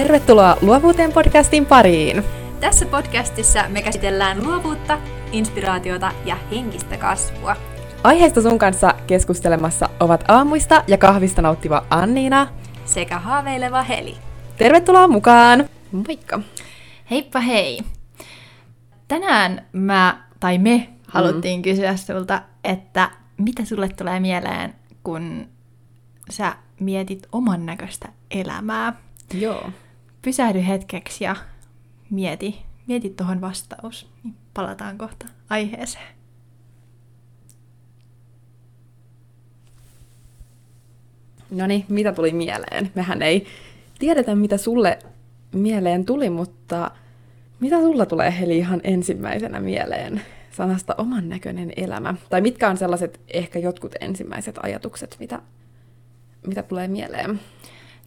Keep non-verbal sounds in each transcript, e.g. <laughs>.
Tervetuloa Luovuuteen podcastin pariin! Tässä podcastissa me käsitellään luovuutta, inspiraatiota ja henkistä kasvua. Aiheesta sun kanssa keskustelemassa ovat aamuista ja kahvista nauttiva Anniina sekä haaveileva Heli. Tervetuloa mukaan! Moikka! Heippa hei! Tänään mä, tai me, haluttiin mm. kysyä sulta, että mitä sulle tulee mieleen, kun sä mietit oman näköistä elämää? Joo. Pysähdy hetkeksi ja mieti, mieti tuohon vastaus. Niin palataan kohta aiheeseen. No niin, mitä tuli mieleen? Mehän ei tiedetä, mitä sulle mieleen tuli, mutta mitä sulla tulee Heli ihan ensimmäisenä mieleen sanasta oman näköinen elämä? Tai mitkä on sellaiset ehkä jotkut ensimmäiset ajatukset, mitä, mitä tulee mieleen?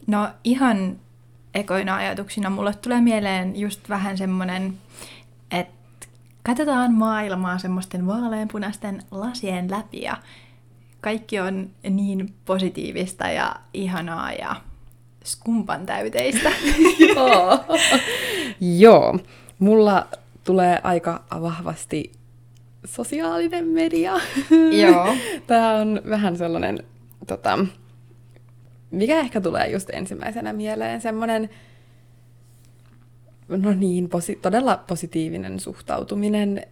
No ihan ekoina ajatuksina mulle tulee mieleen just vähän semmoinen, että katsotaan maailmaa semmoisten vaaleanpunaisten lasien läpi ja kaikki on niin positiivista ja ihanaa ja skumpan täyteistä. <laughs> Joo. Joo. Mulla tulee aika vahvasti sosiaalinen media. Joo. <laughs> Tämä on vähän sellainen, tota, mikä ehkä tulee just ensimmäisenä mieleen, semmoinen, no niin, posi- todella positiivinen suhtautuminen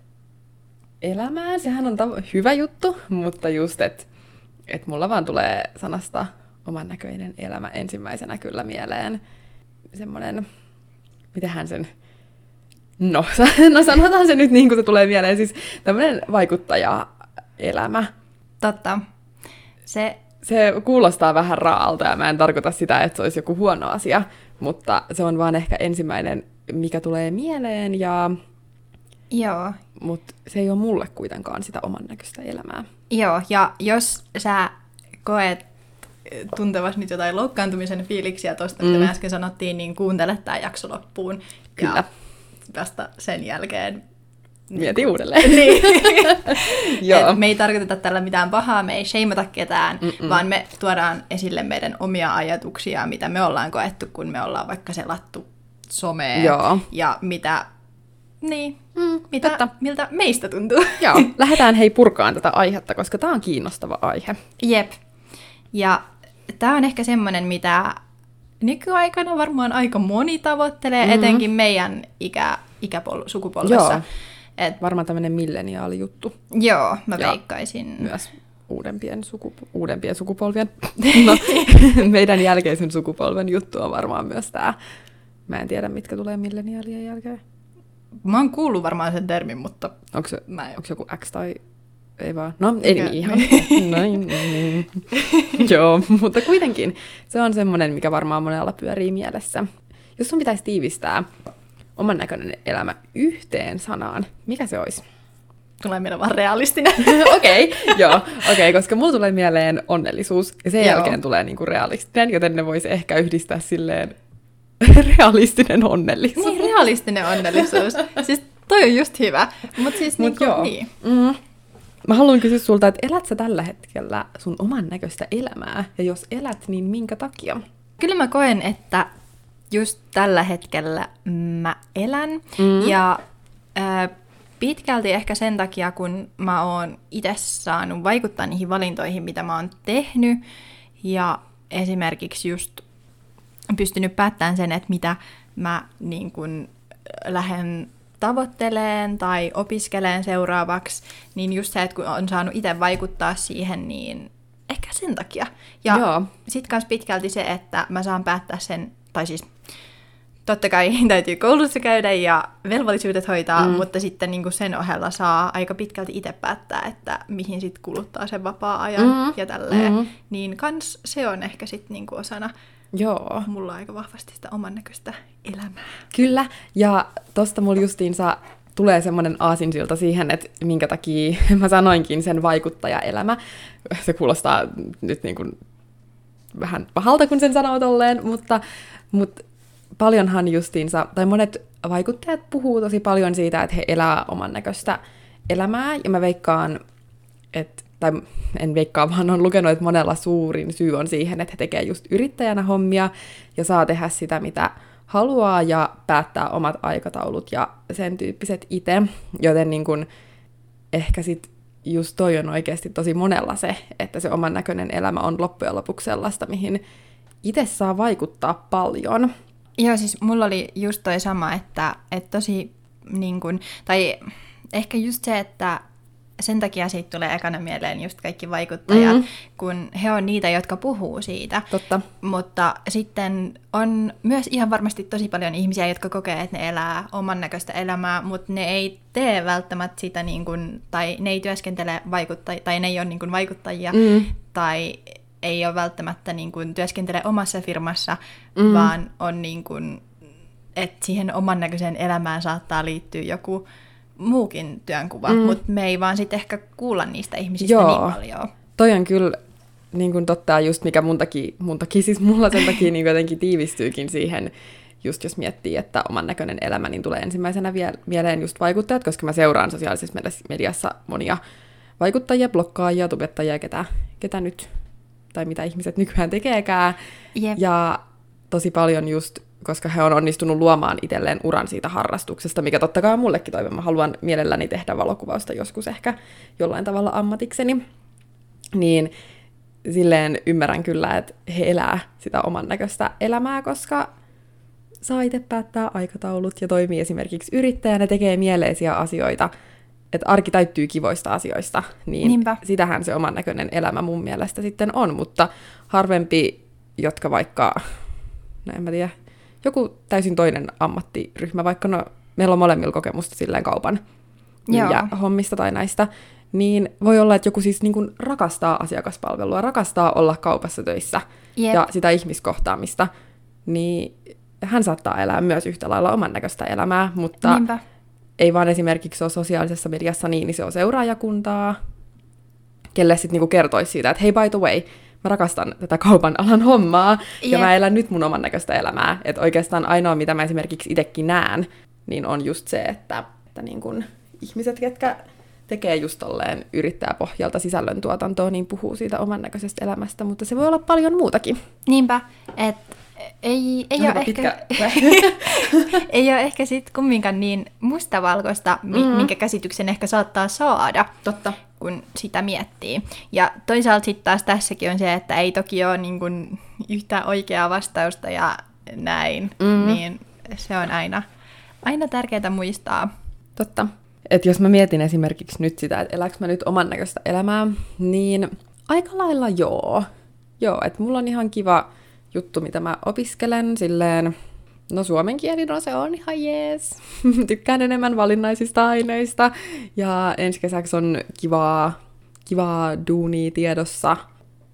elämään. Sehän on tav- hyvä juttu, mutta just, että et mulla vaan tulee sanasta oman näköinen elämä ensimmäisenä kyllä mieleen. Semmoinen, hän sen No, <laughs> no sanotaan se nyt niin kuin se tulee mieleen, siis tämmöinen vaikuttaja-elämä. Totta. Se... se kuulostaa vähän raalta ja mä en tarkoita sitä, että se olisi joku huono asia, mutta se on vaan ehkä ensimmäinen, mikä tulee mieleen ja... Joo. Mutta se ei ole mulle kuitenkaan sitä oman näköistä elämää. Joo, ja jos sä koet tuntevas nyt jotain loukkaantumisen fiiliksiä tuosta, mm. mitä me äsken sanottiin, niin kuuntele tämä jakso loppuun. Kyllä. Ja vasta sen jälkeen Mieti uudelleen. <laughs> niin. <laughs> Joo. me ei tarkoiteta tällä mitään pahaa, me ei sheimata ketään, Mm-mm. vaan me tuodaan esille meidän omia ajatuksia, mitä me ollaan koettu, kun me ollaan vaikka selattu somea Joo. ja mitä, niin, mm, mitä, miltä meistä tuntuu. <laughs> Joo, lähdetään hei purkaan tätä aihetta, koska tämä on kiinnostava aihe. Jep. Ja tämä on ehkä semmoinen, mitä nykyaikana varmaan aika moni tavoittelee, mm-hmm. etenkin meidän ikä, ikäpol- sukupolvessa. Joo. Et, varmaan tämmöinen milleniaali juttu. Joo, mä ja veikkaisin. Myös uudempien, sukup- uudempien sukupolvien. <laughs> no, <laughs> meidän jälkeisen sukupolven juttu on varmaan myös tämä. Mä en tiedä, mitkä tulee milleniaalien jälkeen. Mä oon kuullut varmaan sen termin, mutta... Onko se, mä en... onko joku X tai ei vaan. No, ei niin ihan. Noin, niin. <laughs> Joo, mutta kuitenkin se on semmoinen, mikä varmaan monella pyörii mielessä. Jos sun pitäisi tiivistää oman näköinen elämä yhteen sanaan, mikä se olisi? Tulee mieleen vaan realistinen. <laughs> Okei, okay, joo, okei, okay, koska mulla tulee mieleen onnellisuus, ja sen joo. jälkeen tulee niinku realistinen, joten ne voisi ehkä yhdistää silleen <laughs> realistinen onnellisuus. Niin, realistinen onnellisuus. siis toi on just hyvä. Mutta siis Mut niinku, joo. niin. Mm. Mä haluan kysyä sulta, että elät sä tällä hetkellä sun oman näköistä elämää? Ja jos elät, niin minkä takia? Kyllä mä koen, että just tällä hetkellä mä elän. Mm. Ja äh, pitkälti ehkä sen takia, kun mä oon itse saanut vaikuttaa niihin valintoihin, mitä mä oon tehnyt. Ja esimerkiksi just pystynyt päättämään sen, että mitä mä niin kun lähden tavoitteleen tai opiskeleen seuraavaksi, niin just se, että kun on saanut itse vaikuttaa siihen, niin ehkä sen takia. Ja sitten myös pitkälti se, että mä saan päättää sen, tai siis totta kai <laughs> täytyy koulussa käydä ja velvollisuudet hoitaa, mm. mutta sitten niin kuin sen ohella saa aika pitkälti itse päättää, että mihin sitten kuluttaa sen vapaa-ajan mm. ja tälleen. Mm. Niin kans se on ehkä sitten niin kuin osana Joo. Mulla on aika vahvasti sitä oman näköistä elämää. Kyllä, ja tosta mulla justiinsa tulee semmoinen aasinsilta siihen, että minkä takia <laughs> mä sanoinkin sen vaikuttajaelämä. <laughs> Se kuulostaa nyt niin kuin vähän pahalta, kun sen sanoo tolleen, mutta, mutta paljonhan justiinsa, tai monet vaikuttajat puhuu tosi paljon siitä, että he elää oman näköistä elämää, ja mä veikkaan, että tai en veikkaa, vaan on lukenut, että monella suurin syy on siihen, että he tekee just yrittäjänä hommia ja saa tehdä sitä, mitä haluaa ja päättää omat aikataulut ja sen tyyppiset itse. Joten niin kun, ehkä sit just toi on oikeasti tosi monella se, että se oman näköinen elämä on loppujen lopuksi sellaista, mihin itse saa vaikuttaa paljon. Joo, siis mulla oli just toi sama, että, että tosi niin kun, tai ehkä just se, että sen takia siitä tulee ekana mieleen just kaikki vaikuttajat, mm-hmm. kun he on niitä, jotka puhuu siitä. Totta. Mutta sitten on myös ihan varmasti tosi paljon ihmisiä, jotka kokee, että ne elää oman näköistä elämää, mutta ne ei tee välttämättä sitä, niin kuin, tai ne ei työskentele vaikuttajia, tai ne ei ole niin kuin vaikuttajia, mm. tai ei ole välttämättä niin kuin, työskentele omassa firmassa, mm. vaan on niin kuin, että siihen oman näköiseen elämään saattaa liittyä joku muukin työnkuva, mm. mutta me ei vaan sitten ehkä kuulla niistä ihmisistä Joo. niin paljon. Toi on kyllä niin kuin totta, just mikä mun takia, mun takia siis mulla sen takia niin jotenkin tiivistyykin siihen, just jos miettii, että oman näköinen elämä, niin tulee ensimmäisenä vie- mieleen just vaikuttajat, koska mä seuraan sosiaalisessa mediassa monia vaikuttajia, blokkaajia, tubettajia, ketä, ketä nyt, tai mitä ihmiset nykyään tekeekään. Yep. Ja tosi paljon just koska he on onnistunut luomaan itselleen uran siitä harrastuksesta, mikä totta kai on mullekin toive. Mä haluan mielelläni tehdä valokuvausta joskus ehkä jollain tavalla ammatikseni. Niin silleen ymmärrän kyllä, että he elää sitä oman näköistä elämää, koska saa itse päättää aikataulut ja toimii esimerkiksi yrittäjänä, tekee mieleisiä asioita, että arki täyttyy kivoista asioista, niin Niinpä. sitähän se oman näköinen elämä mun mielestä sitten on, mutta harvempi, jotka vaikka, no en mä tiedä, joku täysin toinen ammattiryhmä, vaikka no, meillä on molemmilla kokemusta silleen kaupan Joo. ja hommista tai näistä, niin voi olla, että joku siis niin kuin rakastaa asiakaspalvelua, rakastaa olla kaupassa töissä yep. ja sitä ihmiskohtaamista, niin hän saattaa elää myös yhtä lailla oman näköistä elämää, mutta Niinpä. Ei vaan esimerkiksi ole sosiaalisessa mediassa niin, niin se on seuraajakuntaa, kelle sitten niinku kertoisi siitä, että hei by the way, mä rakastan tätä kaupan alan hommaa, yeah. ja mä elän nyt mun oman näköistä elämää. Että oikeastaan ainoa, mitä mä esimerkiksi itsekin näen, niin on just se, että, että niin kun ihmiset, ketkä tekee just tolleen yrittäjäpohjalta sisällöntuotantoa, niin puhuu siitä oman näköisestä elämästä, mutta se voi olla paljon muutakin. Niinpä, että ei, ei, ole ehkä, <laughs> ei ole ehkä sit kumminkaan niin mustavalkoista, mm. minkä käsityksen ehkä saattaa saada. Totta kun sitä miettii. Ja toisaalta sitten taas tässäkin on se, että ei toki ole niin kuin yhtä oikeaa vastausta ja näin, mm. niin se on aina, aina tärkeää muistaa. Totta. Että jos mä mietin esimerkiksi nyt sitä, että eläks mä nyt oman näköistä elämää, niin aika lailla joo. Joo, että mulla on ihan kiva juttu, mitä mä opiskelen silleen No suomen kieli, no se on ihan jees. <laughs> Tykkään enemmän valinnaisista aineista. Ja ensi kesäksi on kivaa, kivaa duunia tiedossa.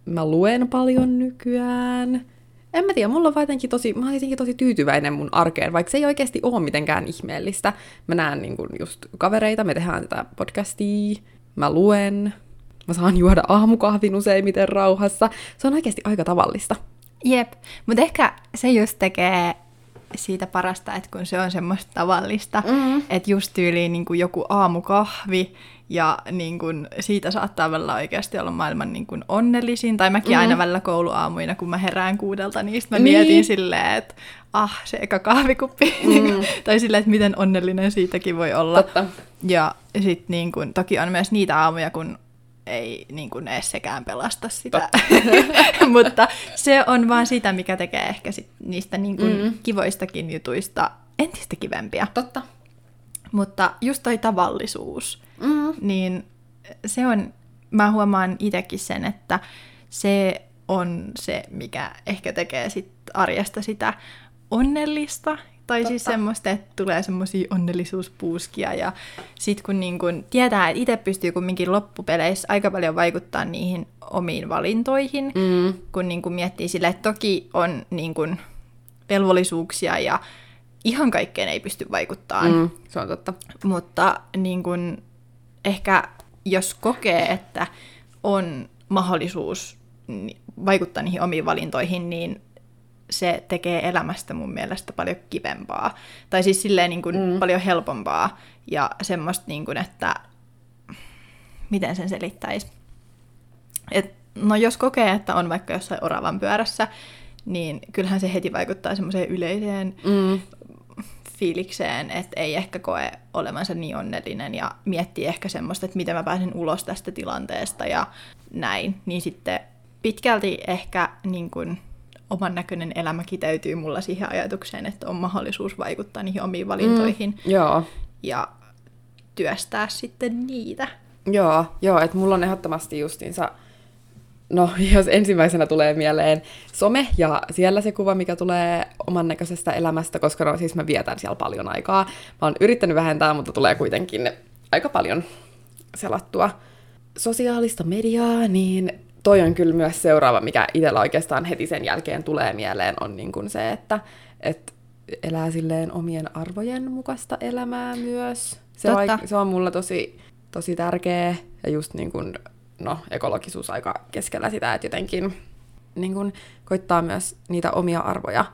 Mä luen paljon nykyään. En mä tiedä, mulla on jotenkin tosi, mä oon tosi tyytyväinen mun arkeen, vaikka se ei oikeasti ole mitenkään ihmeellistä. Mä näen niin kun just kavereita, me tehdään tätä podcastia, mä luen, mä saan juoda aamukahvin useimmiten rauhassa. Se on oikeasti aika tavallista. Jep, mutta ehkä se just tekee siitä parasta, että kun se on semmoista tavallista, mm-hmm. että just tyyliin niin kuin joku aamukahvi ja niin kuin, siitä saattaa välillä oikeasti olla maailman niin kuin onnellisin. Tai mäkin mm-hmm. aina välillä kouluaamuina, kun mä herään kuudelta, niin mä niin. mietin silleen, että ah, se eka kahvikuppi. Mm-hmm. <laughs> tai silleen, että miten onnellinen siitäkin voi olla. Totta. Ja sitten niin kuin, toki on myös niitä aamuja, kun ei niin kuin edes sekään pelasta sitä. <laughs> Mutta se on vaan sitä, mikä tekee ehkä sit niistä niin kuin mm. kivoistakin jutuista entistä kivempiä. Totta. Mutta just toi tavallisuus, mm. niin se on, mä huomaan itsekin sen, että se on se, mikä ehkä tekee sit arjesta sitä onnellista tai siis Totta. siis semmoista, että tulee semmoisia onnellisuuspuuskia ja sit kun niin kun tietää, että itse pystyy kumminkin loppupeleissä aika paljon vaikuttaa niihin omiin valintoihin, mm. kun niin kun miettii sille, että toki on niin kun velvollisuuksia ja ihan kaikkeen ei pysty vaikuttamaan. Mm, se on totta. Mutta niin kun ehkä jos kokee, että on mahdollisuus vaikuttaa niihin omiin valintoihin, niin se tekee elämästä mun mielestä paljon kivempaa. Tai siis silleen niin kuin mm. paljon helpompaa ja semmoista, niin kuin, että miten sen selittäisi. Et, no jos kokee, että on vaikka jossain oravan pyörässä, niin kyllähän se heti vaikuttaa semmoiseen yleiseen Mm. fiilikseen, että ei ehkä koe olevansa niin onnellinen ja miettii ehkä semmoista, että miten mä pääsen ulos tästä tilanteesta ja näin. Niin sitten pitkälti ehkä niin kuin, oman näköinen elämä kiteytyy mulla siihen ajatukseen, että on mahdollisuus vaikuttaa niihin omiin valintoihin mm. Joo, ja työstää sitten niitä. Joo, joo, että mulla on ehdottomasti justiinsa, no <laughs> jos ensimmäisenä tulee mieleen some ja siellä se kuva, mikä tulee oman näköisestä elämästä, koska no siis mä vietän siellä paljon aikaa. Mä oon yrittänyt vähentää, mutta tulee kuitenkin aika paljon selattua sosiaalista mediaa, niin toi on kyllä myös seuraava, mikä itsellä oikeastaan heti sen jälkeen tulee mieleen, on niin kuin se, että, että elää silleen omien arvojen mukaista elämää myös. Se, Totta. on, se on mulla tosi, tosi tärkeä ja just niin kuin, no, ekologisuus aika keskellä sitä, että jotenkin niin kuin koittaa myös niitä omia arvoja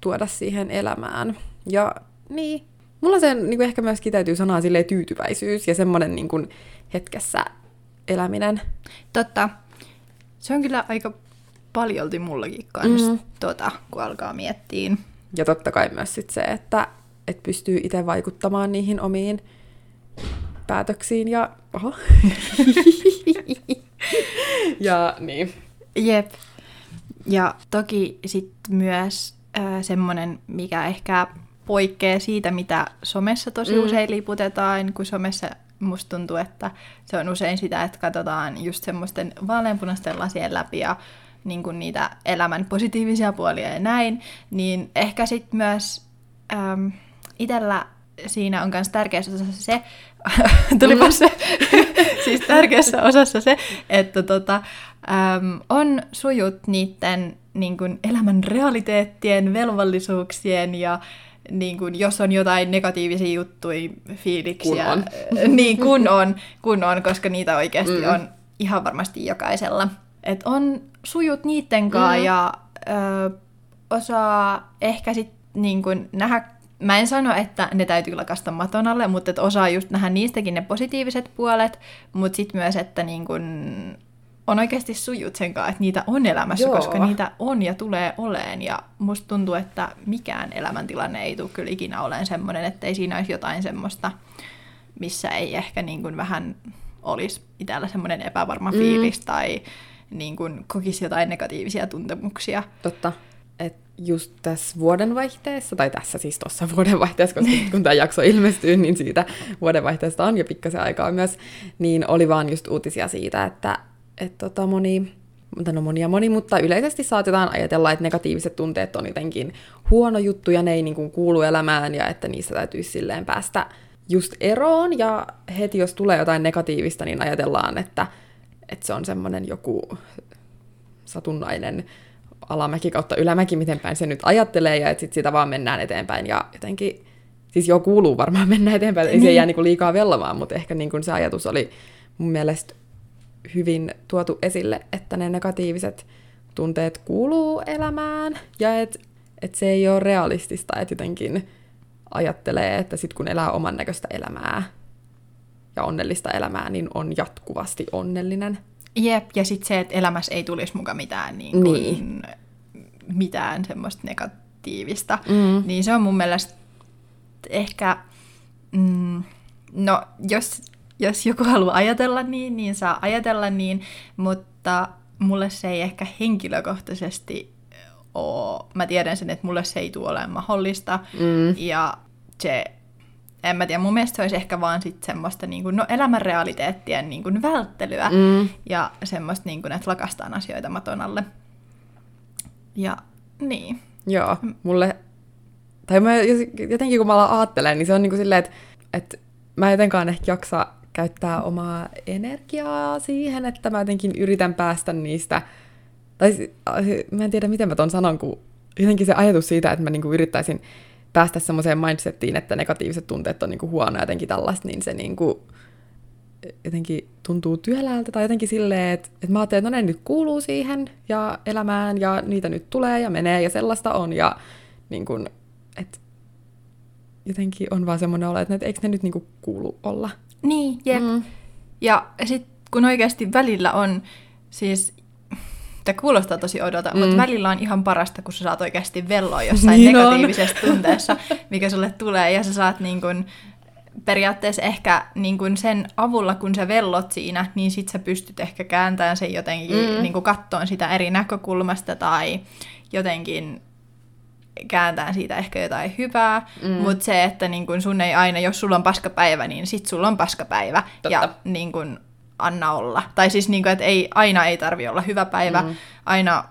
tuoda siihen elämään. Ja niin, mulla se niin kuin ehkä myös kiteytyy sanaan silleen tyytyväisyys ja semmoinen niin kuin hetkessä eläminen. Totta. Se on kyllä aika paljolti mullakin kanssa, mm. tota, kun alkaa miettiä. Ja totta kai myös sit se, että, että pystyy itse vaikuttamaan niihin omiin päätöksiin ja... Oho. <laughs> ja niin. Jep. Ja toki sitten myös äh, semmoinen, mikä ehkä poikkeaa siitä, mitä somessa tosi mm. usein liputetaan, kun somessa musta tuntuu, että se on usein sitä, että katsotaan just semmoisten vaaleanpunaisten lasien läpi ja niin kuin niitä elämän positiivisia puolia ja näin, niin ehkä sitten myös äm, itsellä siinä on myös tärkeässä osassa se, <laughs> tulipa se, <laughs> siis tärkeässä osassa se, että tota, äm, on sujut niiden niin kuin elämän realiteettien, velvollisuuksien ja niin kuin, jos on jotain negatiivisia juttuja, fiiliksiä, Kun on. <laughs> niin kun on, kun on, koska niitä oikeasti Mm. on ihan varmasti jokaisella. Et on sujut niitten kanssa Mm. mm. ja ö, osaa ehkä sit niin kun nähdä, mä en sano, että ne täytyy lakasta maton alle, mutta et osaa just nähdä niistäkin ne positiiviset puolet, mutta sitten myös, että niin kun on oikeasti sujut sen kanssa, että niitä on elämässä, Joo. koska niitä on ja tulee oleen. Ja musta tuntuu, että mikään elämäntilanne ei tule kyllä ikinä olemaan semmoinen, että ei siinä olisi jotain semmoista, missä ei ehkä niin kuin vähän olisi itsellä semmoinen epävarma Mm. fiilis tai niin kuin kokisi jotain negatiivisia tuntemuksia. Totta. Et just tässä vuodenvaihteessa, tai tässä siis tuossa vuodenvaihteessa, koska kun tämä jakso ilmestyy, niin siitä vuodenvaihteesta on jo pikkasen aikaa myös, niin oli vaan just uutisia siitä, että et tota moni, no moni ja moni, mutta yleisesti saatetaan ajatella, että negatiiviset tunteet on jotenkin huono juttu ja ne ei niin kuin kuulu elämään ja että niistä täytyisi silleen päästä just eroon ja heti jos tulee jotain negatiivista, niin ajatellaan, että, että se on semmoinen joku satunnainen alamäki kautta ylämäki, miten päin se nyt ajattelee, ja että sit sitä vaan mennään eteenpäin, ja jotenkin, siis joo, kuuluu varmaan mennä eteenpäin, ei se Niin. jää niinku liikaa vellomaan, mutta ehkä niinku se ajatus oli mun mielestä hyvin tuotu esille, että ne negatiiviset tunteet kuuluu elämään, ja että et se ei ole realistista, että jotenkin ajattelee, että sit kun elää oman näköistä elämää ja onnellista elämää, niin on jatkuvasti onnellinen. Jep, ja sitten se, että elämässä ei tulisi muka mitään, niin kuin, Niin. mitään semmoista negatiivista. Mm. Niin se on mun mielestä ehkä, mm, no jos, jos joku haluaa ajatella niin, niin saa ajatella niin, mutta mulle se ei ehkä henkilökohtaisesti ole, mä tiedän sen, että mulle se ei tule olemaan mahdollista, Mm. ja se, en mä tiedä, mun mielestä se olisi ehkä vaan sit semmoista niin kuin, no, elämän realiteettien niin kuin, välttelyä, Mm. ja semmoista, niin kuin, että lakastaan asioita maton alle. Ja niin. Joo, mulle, tai mä jotenkin kun mä alan ajattelemaan, niin se on niinku silleen, että, että mä en jotenkaan ehkä jaksa käyttää omaa energiaa siihen, että mä jotenkin yritän päästä niistä, tai äh, mä en tiedä miten mä ton sanon, kun jotenkin se ajatus siitä, että mä niinku yrittäisin päästä semmoiseen mindsettiin, että negatiiviset tunteet on niinku huono jotenkin tällaista, niin se niinku jotenkin tuntuu työläältä tai jotenkin silleen, että, että mä ajattelen, että no ne nyt kuuluu siihen ja elämään ja niitä nyt tulee ja menee ja sellaista on ja niin kuin, että jotenkin on vaan semmoinen olo, että eikö ne nyt niin kuin kuulu olla. Niin, jep. Mm. Ja sitten kun oikeasti välillä on, siis Tämä kuulostaa tosi odota, mm. mutta välillä on ihan parasta, kun sä saat oikeasti velloa jossain niin negatiivisessa on. tunteessa, mikä sulle tulee, ja sä saat niin kun, periaatteessa ehkä niin kun sen avulla, kun sä vellot siinä, niin sit sä pystyt ehkä kääntämään sen jotenkin, mm. niin kattoon sitä eri näkökulmasta tai jotenkin kääntää siitä ehkä jotain hyvää, mm. mutta se, että niin kun sun ei aina, jos sulla on paskapäivä, niin sit sulla on paskapäivä. Totta. Ja niin kun, anna olla. Tai siis, niin kun, että ei, aina ei tarvi olla hyvä päivä, mm. aina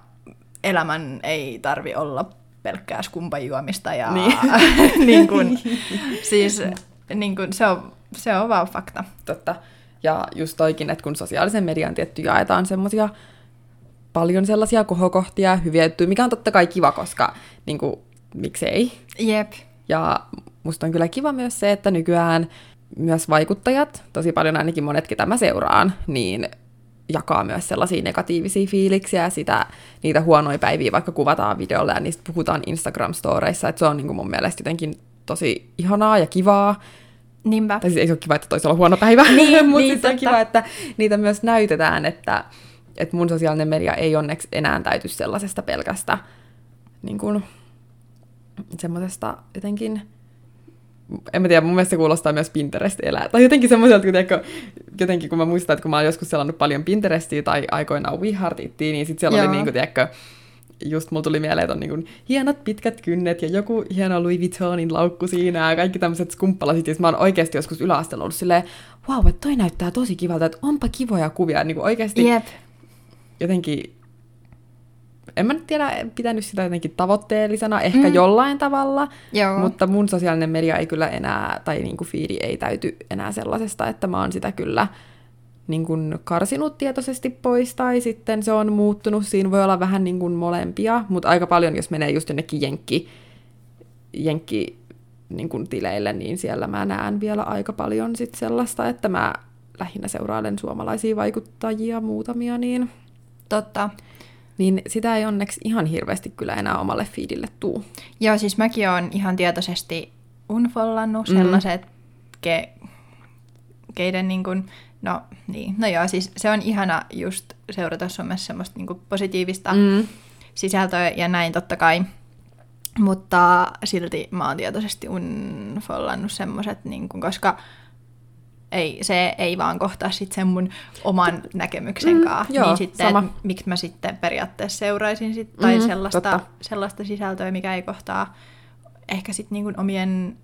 elämän ei tarvi olla pelkkää skumpajuomista. Ja niin. <laughs> niin kun, <laughs> siis niin kun, se, on, se on vaan fakta. Totta. Ja just toikin, että kun sosiaalisen median tietty jaetaan semmoisia paljon sellaisia kohokohtia, hyviä juttuja, mikä on totta kai kiva, koska niin kuin, miksei. Jep. Ja musta on kyllä kiva myös se, että nykyään myös vaikuttajat, tosi paljon ainakin monet, ketä mä seuraan, niin jakaa myös sellaisia negatiivisia fiiliksiä, sitä, niitä huonoja päiviä vaikka kuvataan videolla ja niistä puhutaan Instagram-storeissa, että se on niin kuin mun mielestä jotenkin tosi ihanaa ja kivaa. Niinpä. Tai siis ei se ole kiva, että toisella on huono päivä, niin, <laughs> mutta niin, on kiva, että niitä myös näytetään, että, että mun sosiaalinen media ei onneksi enää täyty sellaisesta pelkästä niin kuin, semmoisesta jotenkin, en mä tiedä, mun mielestä se kuulostaa myös Pinterest elää. Tai jotenkin semmoiselta, kun jotenkin kun mä muistan, että kun mä oon joskus selannut paljon Pinterestia tai aikoinaan WeHeartittiin, niin sitten siellä Joo. oli niin kuin, tiedätkö, just mulla tuli mieleen, että on niin hienot pitkät kynnet ja joku hieno Louis Vuittonin laukku siinä ja kaikki tämmöiset skumppalasit. Ja mä oon oikeasti joskus yläasteella ollut silleen, wow, että toi näyttää tosi kivalta, että onpa kivoja kuvia. Niin kuin oikeasti yep. Jotenkin en mä nyt tiedä, pitänyt sitä jotenkin tavoitteellisena, ehkä mm. jollain tavalla, Joo. mutta mun sosiaalinen media ei kyllä enää, tai niin kuin feedi ei täyty enää sellaisesta, että mä oon sitä kyllä niin kuin karsinut tietoisesti pois, tai sitten se on muuttunut, siinä voi olla vähän niin kuin molempia, mutta aika paljon, jos menee just jonnekin jenkki, jenkki niin kuin tileille, niin siellä mä näen vielä aika paljon sit sellaista, että mä lähinnä seurailen suomalaisia vaikuttajia muutamia, niin... Totta niin sitä ei onneksi ihan hirveästi kyllä enää omalle feedille tuu. Joo, siis mäkin olen ihan tietoisesti unfollannut mm. sellaiset, mm. ke, keiden niin kuin, no niin, no joo, siis se on ihana just seurata somessa semmoista niin positiivista mm. sisältöä ja näin totta kai. Mutta silti mä oon tietoisesti unfollannut semmoiset, niin kuin, koska ei, se ei vaan kohtaa sit sen mun oman näkemyksen mm, kanssa. Joo, niin sitten, sama. miksi mä sitten periaatteessa seuraisin sit, tai mm, sellaista, sellaista sisältöä, mikä ei kohtaa ehkä sitten niinku omien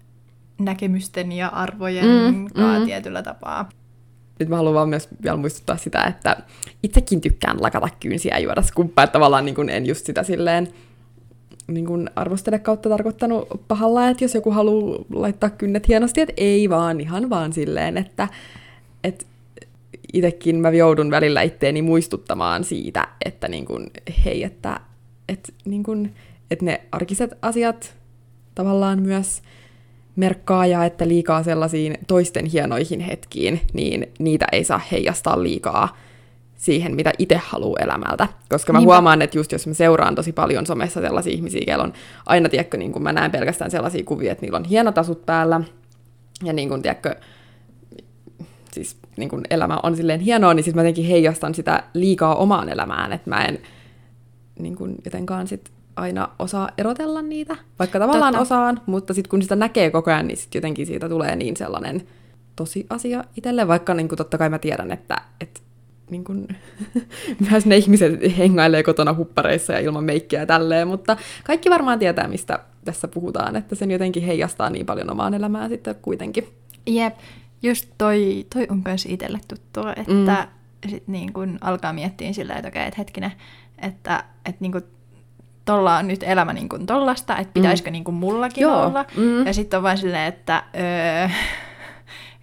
näkemysten ja arvojen mm, mm. tietyllä tapaa. Nyt mä haluan vaan myös vielä muistuttaa sitä, että itsekin tykkään lakata kynsiä ja juoda skumppaa, että tavallaan niin en just sitä silleen niin kuin arvostele kautta tarkoittanut pahalla, että jos joku haluaa laittaa kynnet hienosti, että ei vaan, ihan vaan silleen, että, että itsekin mä joudun välillä itteeni muistuttamaan siitä, että niin kuin, hei, että, että, niin kuin, että ne arkiset asiat tavallaan myös merkkaa ja että liikaa sellaisiin toisten hienoihin hetkiin, niin niitä ei saa heijastaa liikaa siihen, mitä itse haluaa elämältä. Koska mä Niinpä. huomaan, että just jos mä seuraan tosi paljon somessa sellaisia ihmisiä, joilla on aina, tiedätkö, niin kun mä näen pelkästään sellaisia kuvia, että niillä on hienot asut päällä, ja niin kun, tiedätkö, siis niin kun elämä on silleen hienoa, niin sitten mä jotenkin heijastan sitä liikaa omaan elämään, että mä en niin kun jotenkaan sit aina osaa erotella niitä, vaikka tavallaan Totta. osaan, mutta sitten kun sitä näkee koko ajan, niin sit jotenkin siitä tulee niin sellainen tosi asia itselle, vaikka niin totta kai mä tiedän, että, että niin kuin, <laughs> myös ne ihmiset hengailee kotona huppareissa ja ilman meikkiä ja tälleen, mutta kaikki varmaan tietää, mistä tässä puhutaan, että sen jotenkin heijastaa niin paljon omaan elämään sitten kuitenkin. Jep, just toi, toi on myös itselle tuttua, että mm. sit niin kun alkaa miettiä sillä, että okei, että hetkinen, että, että niin kun tolla on nyt elämä niin kuin tollasta, että pitäisikö mm. niin kuin mullakin Joo. olla. Mm. Ja sitten on vaan silleen, että öö,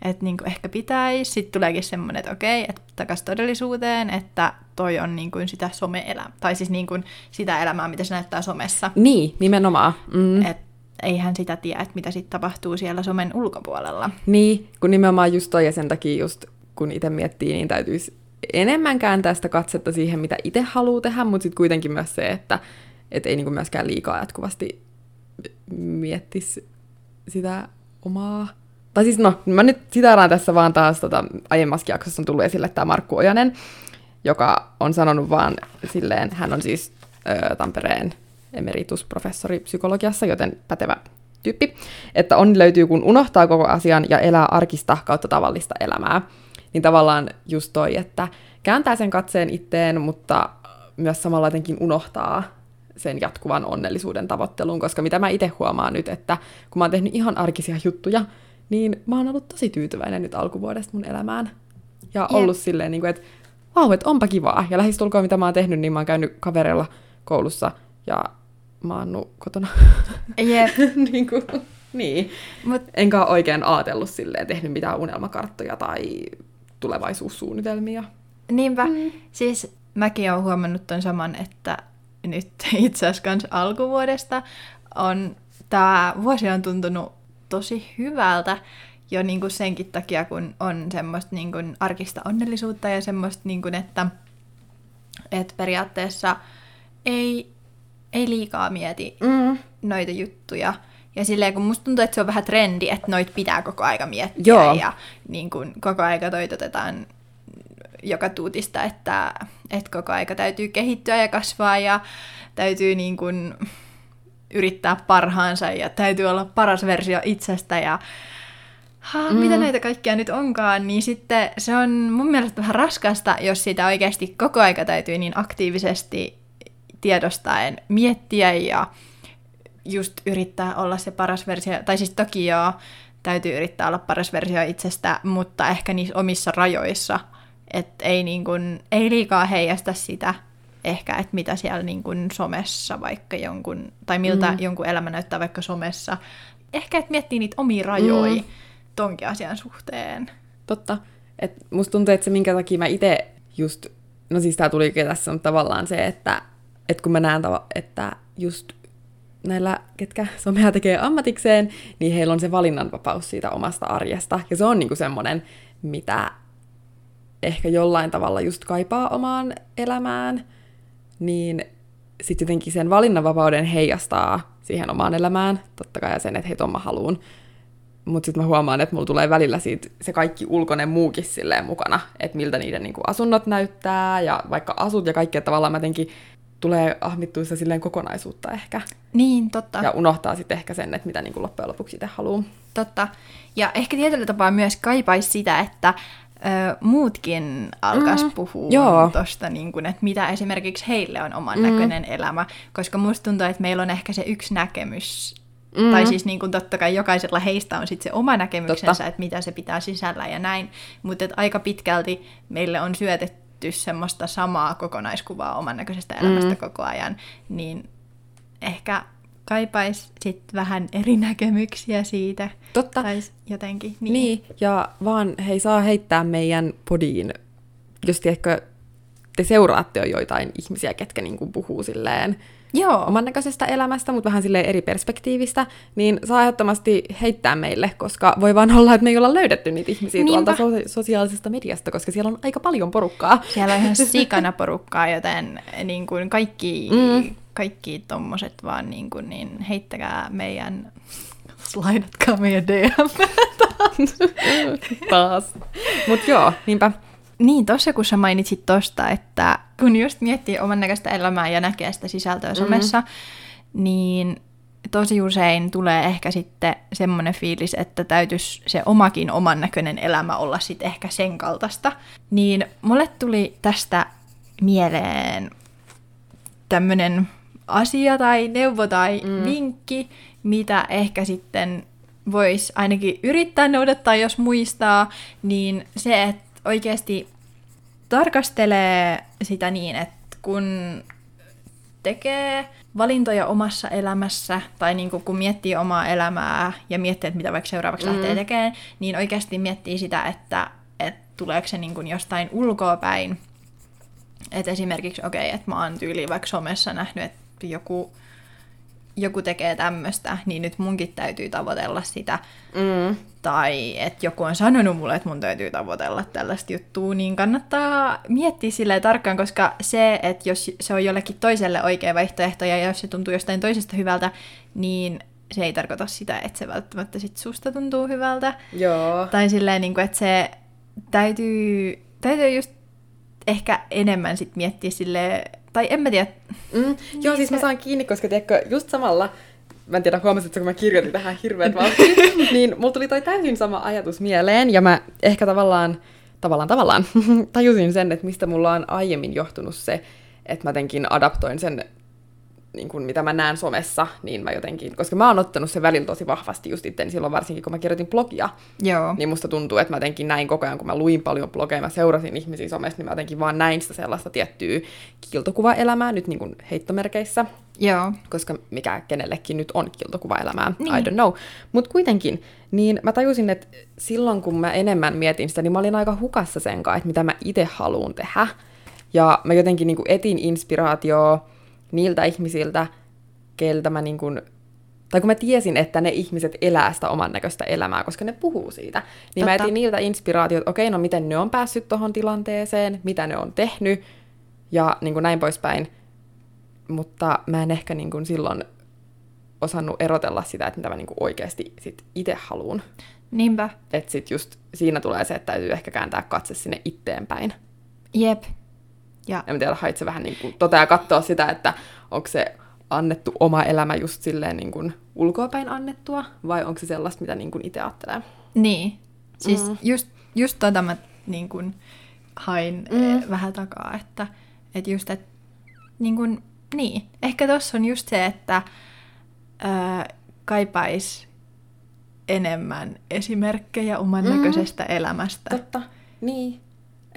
että niinku ehkä pitäisi. Sitten tuleekin semmoinen, että okei, että takas todellisuuteen, että toi on niinku sitä some-elämää, tai siis niinku sitä elämää, mitä se näyttää somessa. Niin, nimenomaan. Mm. Et eihän sitä tiedä, että mitä sitten tapahtuu siellä somen ulkopuolella. Niin, kun nimenomaan just toi ja sen takia just kun itse miettii, niin täytyisi enemmän kääntää sitä katsetta siihen, mitä itse haluaa tehdä, mutta sitten kuitenkin myös se, että et ei niinku myöskään liikaa jatkuvasti miettisi sitä omaa tai siis no, mä nyt sitaaraan tässä vaan taas tota, aiemmassa jaksossa on tullut esille tämä Markku Ojanen, joka on sanonut vaan silleen, hän on siis ö, Tampereen emeritusprofessori psykologiassa, joten pätevä tyyppi, että onni löytyy, kun unohtaa koko asian ja elää arkista kautta tavallista elämää. Niin tavallaan just toi, että kääntää sen katseen itteen, mutta myös samalla jotenkin unohtaa sen jatkuvan onnellisuuden tavoittelun, koska mitä mä itse huomaan nyt, että kun mä oon tehnyt ihan arkisia juttuja, niin mä oon ollut tosi tyytyväinen nyt alkuvuodesta mun elämään. Ja yep. ollut silleen, niin kuin, että vau, että onpa kivaa. Ja lähestulkoon mitä mä oon tehnyt, niin mä oon käynyt kavereilla koulussa ja mä oon kotona. Jep. <laughs> niin, kuin, niin. Mut... Enkä ole oikein ajatellut silleen, tehnyt mitään unelmakarttoja tai tulevaisuussuunnitelmia. Niinpä. Mm. Siis mäkin olen huomannut ton saman, että nyt <laughs> itse asiassa kans alkuvuodesta on, tämä vuosi on tuntunut tosi hyvältä jo niin kuin senkin takia, kun on semmoista niin kuin arkista onnellisuutta ja semmoista, niin kuin, että, että periaatteessa ei, ei liikaa mieti mm. noita juttuja. Ja silleen, kun musta tuntuu, että se on vähän trendi, että noit pitää koko aika miettiä Joo. ja niin kuin, koko aika toitotetaan joka tuutista, että, että koko aika täytyy kehittyä ja kasvaa ja täytyy niin kuin yrittää parhaansa ja täytyy olla paras versio itsestä ja ha, mm. mitä näitä kaikkia nyt onkaan, niin sitten se on mun mielestä vähän raskasta, jos sitä oikeasti koko aika täytyy niin aktiivisesti tiedostaen miettiä ja just yrittää olla se paras versio, tai siis toki joo, täytyy yrittää olla paras versio itsestä, mutta ehkä niissä omissa rajoissa – että ei, niin kun, ei liikaa heijasta sitä ehkä, että mitä siellä niin kun somessa vaikka jonkun, tai miltä mm. jonkun elämä näyttää vaikka somessa. Ehkä, että miettii niitä omia rajoja mm. tonkin asian suhteen. Totta. Et musta tuntuu, että se minkä takia mä itse just, no siis tää tuli tässä, mutta tavallaan se, että, että kun mä näen, että just näillä, ketkä somea tekee ammatikseen, niin heillä on se valinnanvapaus siitä omasta arjesta. Ja se on niinku semmoinen, mitä ehkä jollain tavalla just kaipaa omaan elämään, niin sitten jotenkin sen valinnanvapauden heijastaa siihen omaan elämään, totta kai ja sen, että hei, ton mä haluun. Mutta sitten mä huomaan, että mulla tulee välillä siitä se kaikki ulkoinen muukin silleen mukana, että miltä niiden niinku asunnot näyttää ja vaikka asut ja kaikkea tavallaan mä jotenkin tulee ahmittuissa silleen kokonaisuutta ehkä. Niin, totta. Ja unohtaa sitten ehkä sen, että mitä niinku loppujen lopuksi itse haluaa. Totta. Ja ehkä tietyllä tapaa myös kaipaisi sitä, että ö, muutkin alkas mm, puhua tuosta, niin että mitä esimerkiksi heille on oman mm. näköinen elämä, koska musta tuntuu, että meillä on ehkä se yksi näkemys, mm. tai siis niin kuin totta kai jokaisella heistä on sitten se oma näkemyksensä, totta. että mitä se pitää sisällä ja näin, mutta aika pitkälti meille on syötetty semmoista samaa kokonaiskuvaa oman näköisestä elämästä mm. koko ajan, niin ehkä kaipaisi sit vähän eri näkemyksiä siitä. Totta. Tai jotenkin. Niin. niin, ja vaan hei saa heittää meidän podiin, jos tiedätkö, te seuraatte jo joitain ihmisiä, ketkä niinku puhuu silleen Joo. oman näköisestä elämästä, mutta vähän silleen eri perspektiivistä, niin saa ehdottomasti heittää meille, koska voi vaan olla, että me ei olla löydetty niitä ihmisiä Niinpä. tuolta so- sosiaalisesta mediasta, koska siellä on aika paljon porukkaa. Siellä on ihan <laughs> sikana porukkaa, joten niin kuin kaikki mm kaikki tommoset vaan niin, kuin, niin heittäkää meidän, slaidatkaa meidän DM. Taas. Mut joo, niinpä. Niin, tossa kun sä mainitsit tosta, että kun just miettii oman näköistä elämää ja näkee sitä sisältöä mm-hmm. somessa, niin tosi usein tulee ehkä sitten semmoinen fiilis, että täytyisi se omakin oman näköinen elämä olla sitten ehkä sen kaltaista. Niin mulle tuli tästä mieleen tämmöinen asia tai neuvo tai mm. vinkki, mitä ehkä sitten voisi ainakin yrittää noudattaa, jos muistaa, niin se, että oikeasti tarkastelee sitä niin, että kun tekee valintoja omassa elämässä, tai niin kuin kun miettii omaa elämää ja miettii, että mitä vaikka seuraavaksi mm. lähtee tekemään, niin oikeasti miettii sitä, että, että tuleeko se niin kuin jostain ulkoa päin. Että esimerkiksi, okei, okay, että mä oon tyyliin vaikka somessa nähnyt, että joku, joku tekee tämmöistä, niin nyt munkin täytyy tavoitella sitä. Mm. Tai että joku on sanonut mulle, että mun täytyy tavoitella tällaista juttua, niin kannattaa miettiä silleen tarkkaan, koska se, että jos se on jollekin toiselle oikea vaihtoehto ja jos se tuntuu jostain toisesta hyvältä, niin se ei tarkoita sitä, että se välttämättä sit susta tuntuu hyvältä. Joo. Tai silleen, niin kuin, että se täytyy, täytyy just ehkä enemmän sit miettiä sille tai en mä tiedä. Mm, joo, niin siis se... mä saan kiinni, koska tiedätkö, just samalla, mä en tiedä huomasitko, kun mä kirjoitin tähän hirveät <laughs> vauhtiin, niin mulla tuli toi täysin sama ajatus mieleen, ja mä ehkä tavallaan, tavallaan tavallaan <laughs> tajusin sen, että mistä mulla on aiemmin johtunut se, että mä jotenkin adaptoin sen niin kuin mitä mä näen somessa, niin mä jotenkin, koska mä oon ottanut sen välillä tosi vahvasti just itteni silloin varsinkin, kun mä kirjoitin blogia, Joo. niin musta tuntuu, että mä jotenkin näin koko ajan, kun mä luin paljon blogeja, mä seurasin ihmisiä somessa, niin mä jotenkin vaan näin sitä sellaista tiettyä kiltokuvaelämää nyt niin kuin heittomerkeissä, Joo. koska mikä kenellekin nyt on kiltokuvaelämää, niin. I don't know. Mutta kuitenkin, niin mä tajusin, että silloin kun mä enemmän mietin sitä, niin mä olin aika hukassa sen kanssa, että mitä mä itse haluan tehdä. Ja mä jotenkin niin kuin etin inspiraatioa niiltä ihmisiltä, keltä mä niin kuin, tai kun mä tiesin, että ne ihmiset elää sitä oman näköistä elämää, koska ne puhuu siitä, niin Totta. mä etin niiltä inspiraatiot, että okei, no miten ne on päässyt tuohon tilanteeseen, mitä ne on tehnyt, ja niin kuin näin poispäin. Mutta mä en ehkä niin kuin silloin osannut erotella sitä, että mitä mä niin kuin oikeasti sit itse haluan. Niinpä. Että sit just siinä tulee se, että täytyy ehkä kääntää katse sinne itteenpäin. Jep. Ja. En tiedä, hait vähän niin kuin tota ja katsoa sitä, että onko se annettu oma elämä just silleen niin kuin ulkoapäin annettua, vai onko se sellaista, mitä niin kuin itse ajattelee? Niin. Siis mm. just, just tota mä niin kuin hain mm. vähän takaa, että, että just, että niin kuin, niin. Ehkä tossa on just se, että ää, kaipais enemmän esimerkkejä oman mm. näköisestä elämästä. Totta, niin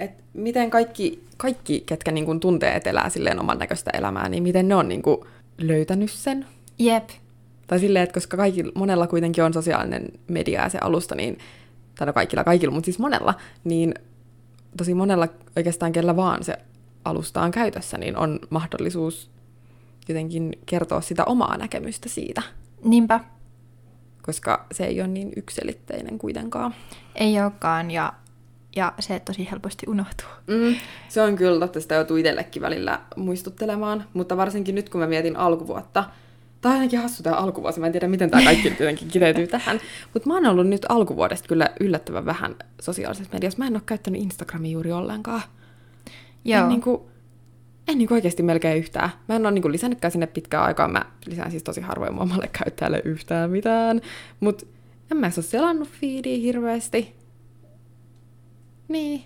että miten kaikki, kaikki ketkä niin kuin tuntee, että elää silleen oman näköistä elämää, niin miten ne on niin kuin löytänyt sen? Jep. Tai silleen, että koska kaikki, monella kuitenkin on sosiaalinen media ja se alusta, niin, tai no kaikilla kaikilla, mutta siis monella, niin tosi monella oikeastaan kellä vaan se alusta on käytössä, niin on mahdollisuus jotenkin kertoa sitä omaa näkemystä siitä. Niinpä. Koska se ei ole niin yksilitteinen kuitenkaan. Ei olekaan, ja ja se tosi helposti unohtuu. Mm, se on kyllä totta, sitä joutuu itsellekin välillä muistuttelemaan, mutta varsinkin nyt kun mä mietin alkuvuotta, Tämä on jotenkin hassu tämä alkuvuosi. Mä en tiedä, miten tämä kaikki jotenkin kiteytyy <laughs> tähän. Mutta mä oon ollut nyt alkuvuodesta kyllä yllättävän vähän sosiaalisessa mediassa. Mä en ole käyttänyt Instagramia juuri ollenkaan. Joo. En, niin kuin, en niin kuin oikeasti melkein yhtään. Mä en ole niin kuin lisännytkään sinne pitkään aikaa. Mä lisään siis tosi harvoin muomalle käyttäjälle yhtään mitään. Mutta en mä ole selannut feedia hirveästi. Niin.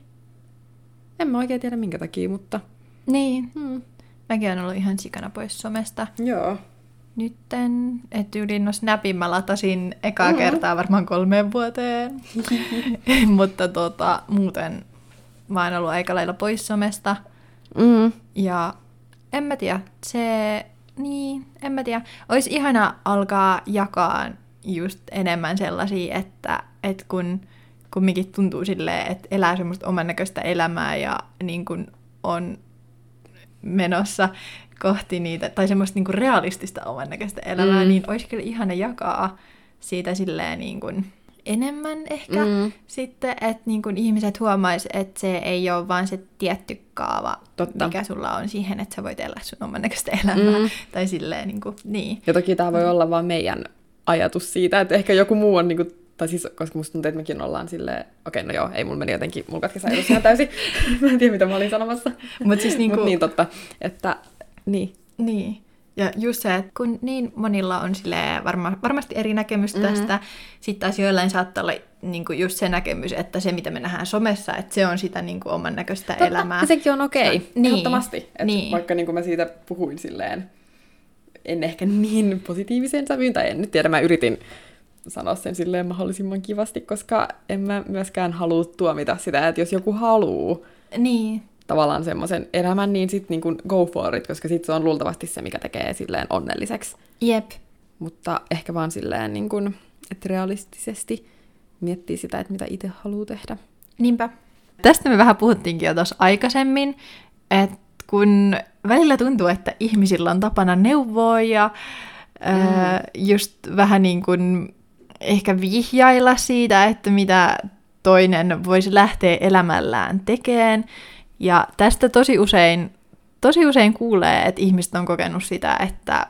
En mä oikein tiedä minkä takia, mutta... Niin. Hmm. Mäkin olen ollut ihan sikana pois somesta. Joo. Nytten, että yli no Snapin mä latasin ekaa mm-hmm. kertaa varmaan kolmeen vuoteen. <laughs> <laughs> mutta tota, muuten mä oon ollut aika lailla pois somesta. Mm. Ja en mä tiedä, se, niin, en mä tiedä. Olisi ihana alkaa jakaa just enemmän sellaisia, että, että kun kumminkin tuntuu silleen, että elää semmoista oman näköistä elämää ja niin kuin on menossa kohti niitä, tai semmoista niin kuin realistista oman näköistä elämää, mm. niin olisi kyllä ihana jakaa siitä silleen niin kuin enemmän ehkä mm. sitten, että niin kuin ihmiset huomaisi, että se ei ole vaan se tietty kaava, Totta. mikä sulla on siihen, että sä voit elää sun oman näköistä elämää. Mm. Tai silleen niin kuin, niin. Ja toki tämä voi olla vaan meidän ajatus siitä, että ehkä joku muu on niin kuin tai siis, koska musta tuntuu, että mekin ollaan silleen, okei, no joo, ei mulla meni jotenkin, mulla katkesi ajatus ihan täysin, <laughs> mä en tiedä, mitä mä olin sanomassa. Mutta siis niinku... Mut niin totta, että niin. Niin. Ja just se, että kun niin monilla on varma, varmasti eri näkemys mm-hmm. tästä, sitten taas joillain saattaa olla niin kuin just se näkemys, että se mitä me nähdään somessa, että se on sitä niin kuin oman näköistä Totta, elämää. Sekin on okei, okay. niin. ehdottomasti. Että niin. Vaikka niin kuin mä siitä puhuin silleen, en ehkä niin positiivisen sävyyn, tai en nyt tiedä, mä yritin sanoa sen silleen mahdollisimman kivasti, koska en mä myöskään halua tuomita sitä, että jos joku haluu niin. tavallaan semmoisen elämän, niin sitten niin kuin go for it, koska sitten se on luultavasti se, mikä tekee silleen onnelliseksi. Jep. Mutta ehkä vaan silleen, niin kuin, että realistisesti miettii sitä, että mitä itse haluaa tehdä. Niinpä. Tästä me vähän puhuttiinkin jo tuossa aikaisemmin, että kun välillä tuntuu, että ihmisillä on tapana neuvoa ja mm. ää, just vähän niin kuin ehkä vihjailla siitä, että mitä toinen voisi lähteä elämällään tekemään. Ja tästä tosi usein, tosi usein kuulee, että ihmiset on kokenut sitä, että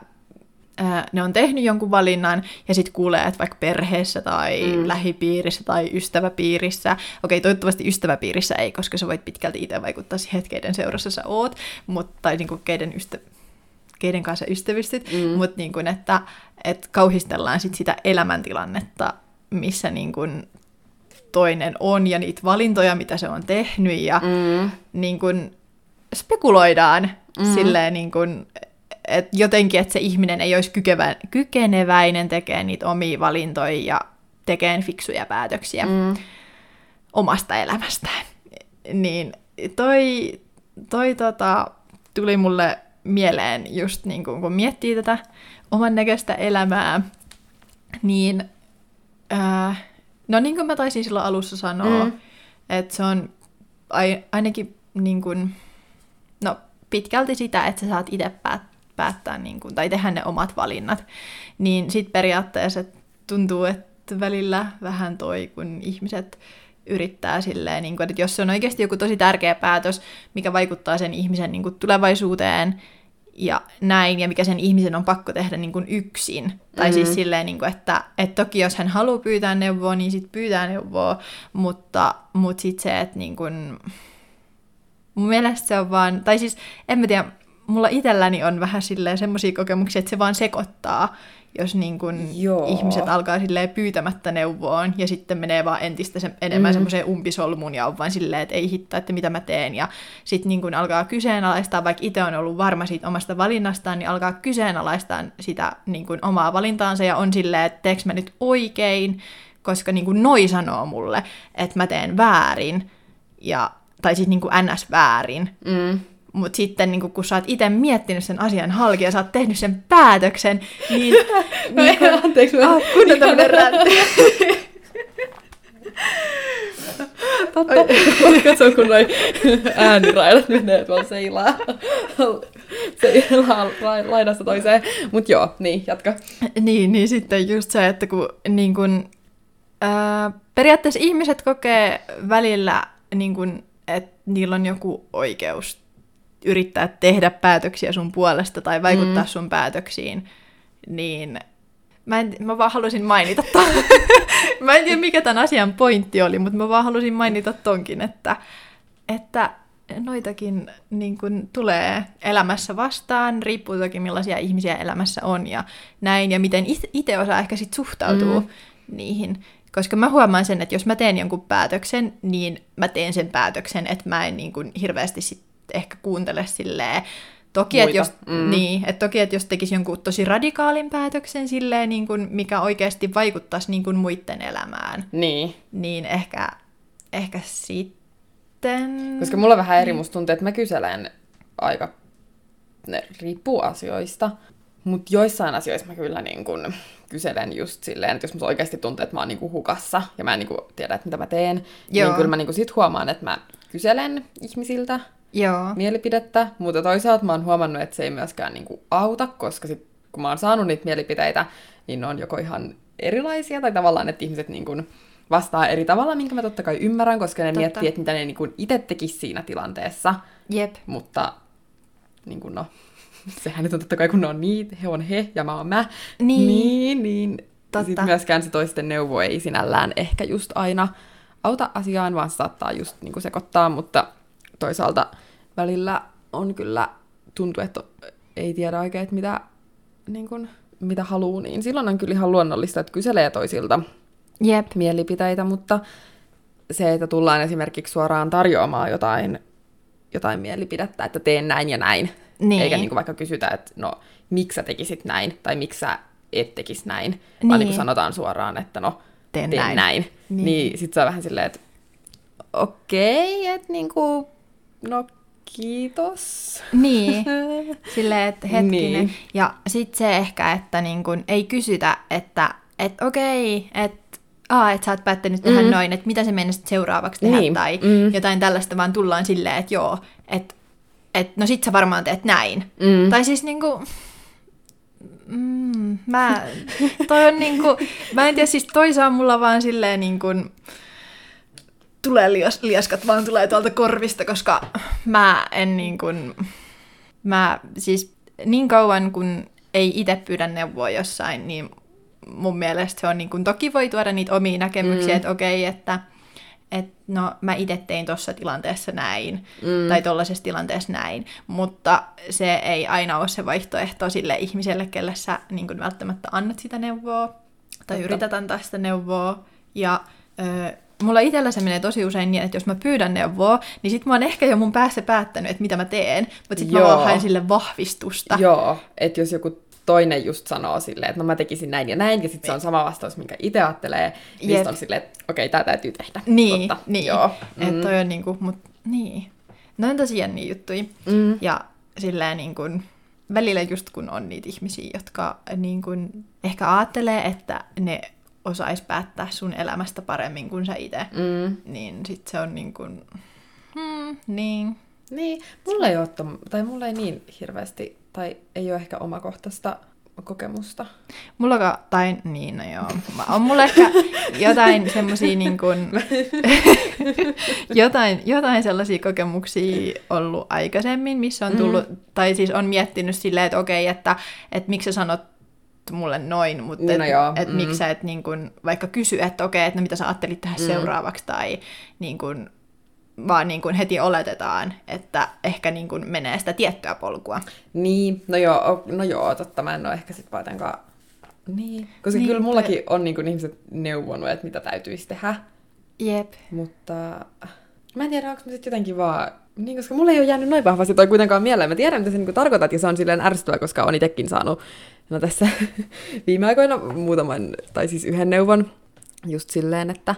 ää, ne on tehnyt jonkun valinnan ja sitten kuulee, että vaikka perheessä tai mm. lähipiirissä tai ystäväpiirissä, okei toivottavasti ystäväpiirissä ei, koska sä voit pitkälti itse vaikuttaa siihen, että keiden seurassa sä oot, mutta, tai niin kuin keiden, ystä, keiden kanssa ystävystyt, mm. mutta niin kuin, että, että kauhistellaan sit sitä elämäntilannetta, missä niin kuin toinen on ja niitä valintoja, mitä se on tehnyt ja mm. niin kuin spekuloidaan mm. silleen niin kuin, et jotenkin, että se ihminen ei olisi kykevä, kykeneväinen tekemään niitä omia valintoja ja tekemään fiksuja päätöksiä mm. omasta elämästään. Niin toi, toi tota, tuli mulle mieleen just niin kun, kun miettii tätä oman näköistä elämää, niin äh, no niin kuin mä taisin silloin alussa sanoa, mm. että se on ainakin niin kuin, no pitkälti sitä, että sä saat itse päättää päättää niin kuin, tai tehdä ne omat valinnat, niin sitten periaatteessa tuntuu, että välillä vähän toi, kun ihmiset yrittää silleen, niin kuin, että jos se on oikeasti joku tosi tärkeä päätös, mikä vaikuttaa sen ihmisen niin kuin, tulevaisuuteen ja näin, ja mikä sen ihmisen on pakko tehdä niin kuin, yksin. Mm-hmm. Tai siis mm-hmm. silleen, niin kuin, että, että toki jos hän haluaa pyytää neuvoa, niin sitten pyytää neuvoa, mutta, mutta sitten se, että niin kuin, mun mielestä se on vaan, tai siis en mä tiedä, mulla itselläni on vähän silleen semmoisia kokemuksia, että se vaan sekoittaa, jos niin kun ihmiset alkaa silleen pyytämättä neuvoon ja sitten menee vaan entistä se, enemmän mm. semmoiseen umpisolmuun ja on vaan silleen, että ei hittaa, että mitä mä teen. Ja sitten niin kun alkaa kyseenalaistaa, vaikka itse on ollut varma siitä omasta valinnastaan, niin alkaa kyseenalaistaa sitä niin kun omaa valintaansa ja on silleen, että teekö mä nyt oikein, koska niin kun noi sanoo mulle, että mä teen väärin. Ja, tai siis niin kuin ns. väärin. Mm mutta sitten niin kun sä oot itse miettinyt sen asian halki ja sä oot tehnyt sen päätöksen, niin... <laughs> niin kun, Anteeksi, mä... Oh, kunnon tämmönen räntti. Totta. <laughs> Katso, kun noi ääniraidat menee tuolla seilaa. seilaa laidasta toiseen. Mut joo, niin, jatka. Niin, niin sitten just se, että kun, niin kun ää, periaatteessa ihmiset kokee välillä, niin kun, että niillä on joku oikeus yrittää tehdä päätöksiä sun puolesta tai vaikuttaa mm. sun päätöksiin, niin mä, en, mä vaan halusin mainita ton. <laughs> mä en tiedä, mikä tämän asian pointti oli, mutta mä vaan halusin mainita tonkin, että, että noitakin niin kun, tulee elämässä vastaan, riippuu toki millaisia ihmisiä elämässä on ja näin, ja miten itse osaa ehkä sit suhtautuu mm. niihin. Koska mä huomaan sen, että jos mä teen jonkun päätöksen, niin mä teen sen päätöksen, että mä en niin kun, hirveästi sit ehkä kuuntele silleen, Toki, että jos, mm. niin, että toki, että jos tekisi jonkun tosi radikaalin päätöksen silleen, niin kuin, mikä oikeasti vaikuttaisi niin kuin muiden elämään, niin, niin ehkä, ehkä sitten... Koska mulla on vähän eri, musta tuntuu, että mä kyselen aika, ne riippuu asioista, mutta joissain asioissa mä kyllä niin kun kyselen just silleen, että jos musta oikeasti tuntuu, että mä oon niin hukassa ja mä en niin tiedä, että mitä mä teen, niin Joo. niin kyllä mä niin sit huomaan, että mä kyselen ihmisiltä Joo. mielipidettä, mutta toisaalta mä oon huomannut, että se ei myöskään niinku auta, koska sit, kun mä oon saanut niitä mielipiteitä, niin ne on joko ihan erilaisia, tai tavallaan, että ihmiset niinku vastaa eri tavalla, minkä mä totta kai ymmärrän, koska ne Totta. miettii, että mitä ne niinku itse tekisi siinä tilanteessa. Jep. Mutta niin kuin no, <laughs> sehän nyt on totta kai, kun ne on niitä, he on he ja mä oon mä, niin, niin, niin sitten myöskään se toisten neuvo ei sinällään ehkä just aina auta asiaan, vaan saattaa just niin kuin sekoittaa, mutta toisaalta välillä on kyllä, tuntuu, että ei tiedä oikein, että mitä, niin kun, mitä haluaa, niin silloin on kyllä ihan luonnollista, että kyselee toisilta Jep. mielipiteitä, mutta se, että tullaan esimerkiksi suoraan tarjoamaan jotain, jotain mielipidettä, että teen näin ja näin, niin. eikä niin kuin vaikka kysytä, että no, miksi sä tekisit näin, tai miksi sä et tekisi näin, niin. vaan niin kuin sanotaan suoraan, että no, teen, teen näin. näin. Niin, niin sit se on vähän silleen, että okei, okay, että niinku, no kiitos. Niin, <laughs> silleen, että hetkinen. Niin. Ja sitten se ehkä, että niin kun ei kysytä, että et okei, että Aa, että sä oot päättänyt tehdä mm. noin, että mitä se menisit seuraavaksi tehdä, niin. tai mm. jotain tällaista, vaan tullaan silleen, että joo, että et, no sit sä varmaan teet näin. Mm. Tai siis niinku, mm, mä, toi on niinku, mä en tiedä, siis toi saa mulla vaan silleen niinku, tulee lias, liaskat vaan tulee tuolta korvista, koska mä en niin kuin, mä siis niin kauan kun ei itse pyydä neuvoa jossain, niin mun mielestä se on niin kuin, toki voi tuoda niitä omia näkemyksiä, mm. että okei, okay, että et no mä itse tein tuossa tilanteessa näin, mm. tai tuollaisessa tilanteessa näin, mutta se ei aina ole se vaihtoehto sille ihmiselle, kelle sä niin kuin välttämättä annat sitä neuvoa, tai Totta. yrität antaa sitä neuvoa, ja ö, mulla itsellä se menee tosi usein niin, että jos mä pyydän neuvoa, niin sit mä oon ehkä jo mun päässä päättänyt, että mitä mä teen, mutta sit Joo. mä vaan haen sille vahvistusta. Joo, että jos joku toinen just sanoo silleen, että no mä tekisin näin ja näin, ja sitten se on sama vastaus, minkä itse ajattelee, niin on silleen, että okei, okay, tää täytyy tehdä. Niin, Totta. niin. Joo. Mm. Että toi on niinku, mut niin. No on tosi jänniä juttuja. Mm. Ja silleen niin kuin, välillä just kun on niitä ihmisiä, jotka niin kuin, ehkä ajattelee, että ne osais päättää sun elämästä paremmin kuin sä itse, mm. niin sit se on niin kuin, hmm, niin. Niin, mulla ei ole, tai mulla ei niin hirveästi tai ei ole ehkä omakohtaista kokemusta. Mulla, tai niin, no joo. On mulla ehkä jotain <laughs> semmosia niin kuin, <laughs> jotain, jotain sellaisia kokemuksia ollut aikaisemmin, missä on tullut, mm. tai siis on miettinyt silleen, että okei, että, että miksi sä sanot mulle noin, mutta no, et, et mm. miksi sä et niin kun, vaikka kysy, että okei, että no mitä sä ajattelit tehdä mm. seuraavaksi, tai niin kun, vaan niin kuin heti oletetaan, että ehkä niin kuin menee sitä tiettyä polkua. Niin, no joo, no joo totta, mä en ole ehkä sitten kuitenkaan... Niin, koska niin, kyllä mullakin on niin kuin ihmiset neuvonut, että mitä täytyisi tehdä. Jep. Mutta mä en tiedä, onko mä sitten jotenkin vaan... Niin, koska mulla ei ole jäänyt noin vahvasti toi kuitenkaan mieleen. Mä tiedän, mitä se niin tarkoitat, ja se on silleen ärsyttävää, koska on itsekin saanut no tässä <laughs> viime aikoina muutaman, tai siis yhden neuvon just silleen, että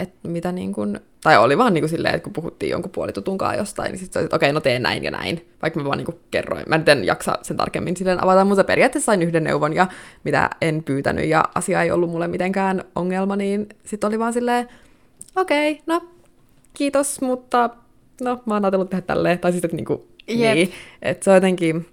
että mitä niin kuin, tai oli vaan niin kuin silleen, että kun puhuttiin jonkun puolitutunkaan jostain, niin sitten että okei, okay, no teen näin ja näin, vaikka mä vaan niin kuin kerroin. Mä en jaksa sen tarkemmin silleen avata, mutta periaatteessa sain yhden neuvon ja mitä en pyytänyt ja asia ei ollut mulle mitenkään ongelma, niin sitten oli vaan silleen, okei, okay, no kiitos, mutta no mä oon ajatellut tehdä tälleen, tai siis että niin kuin, yep. niin, että se on jotenkin,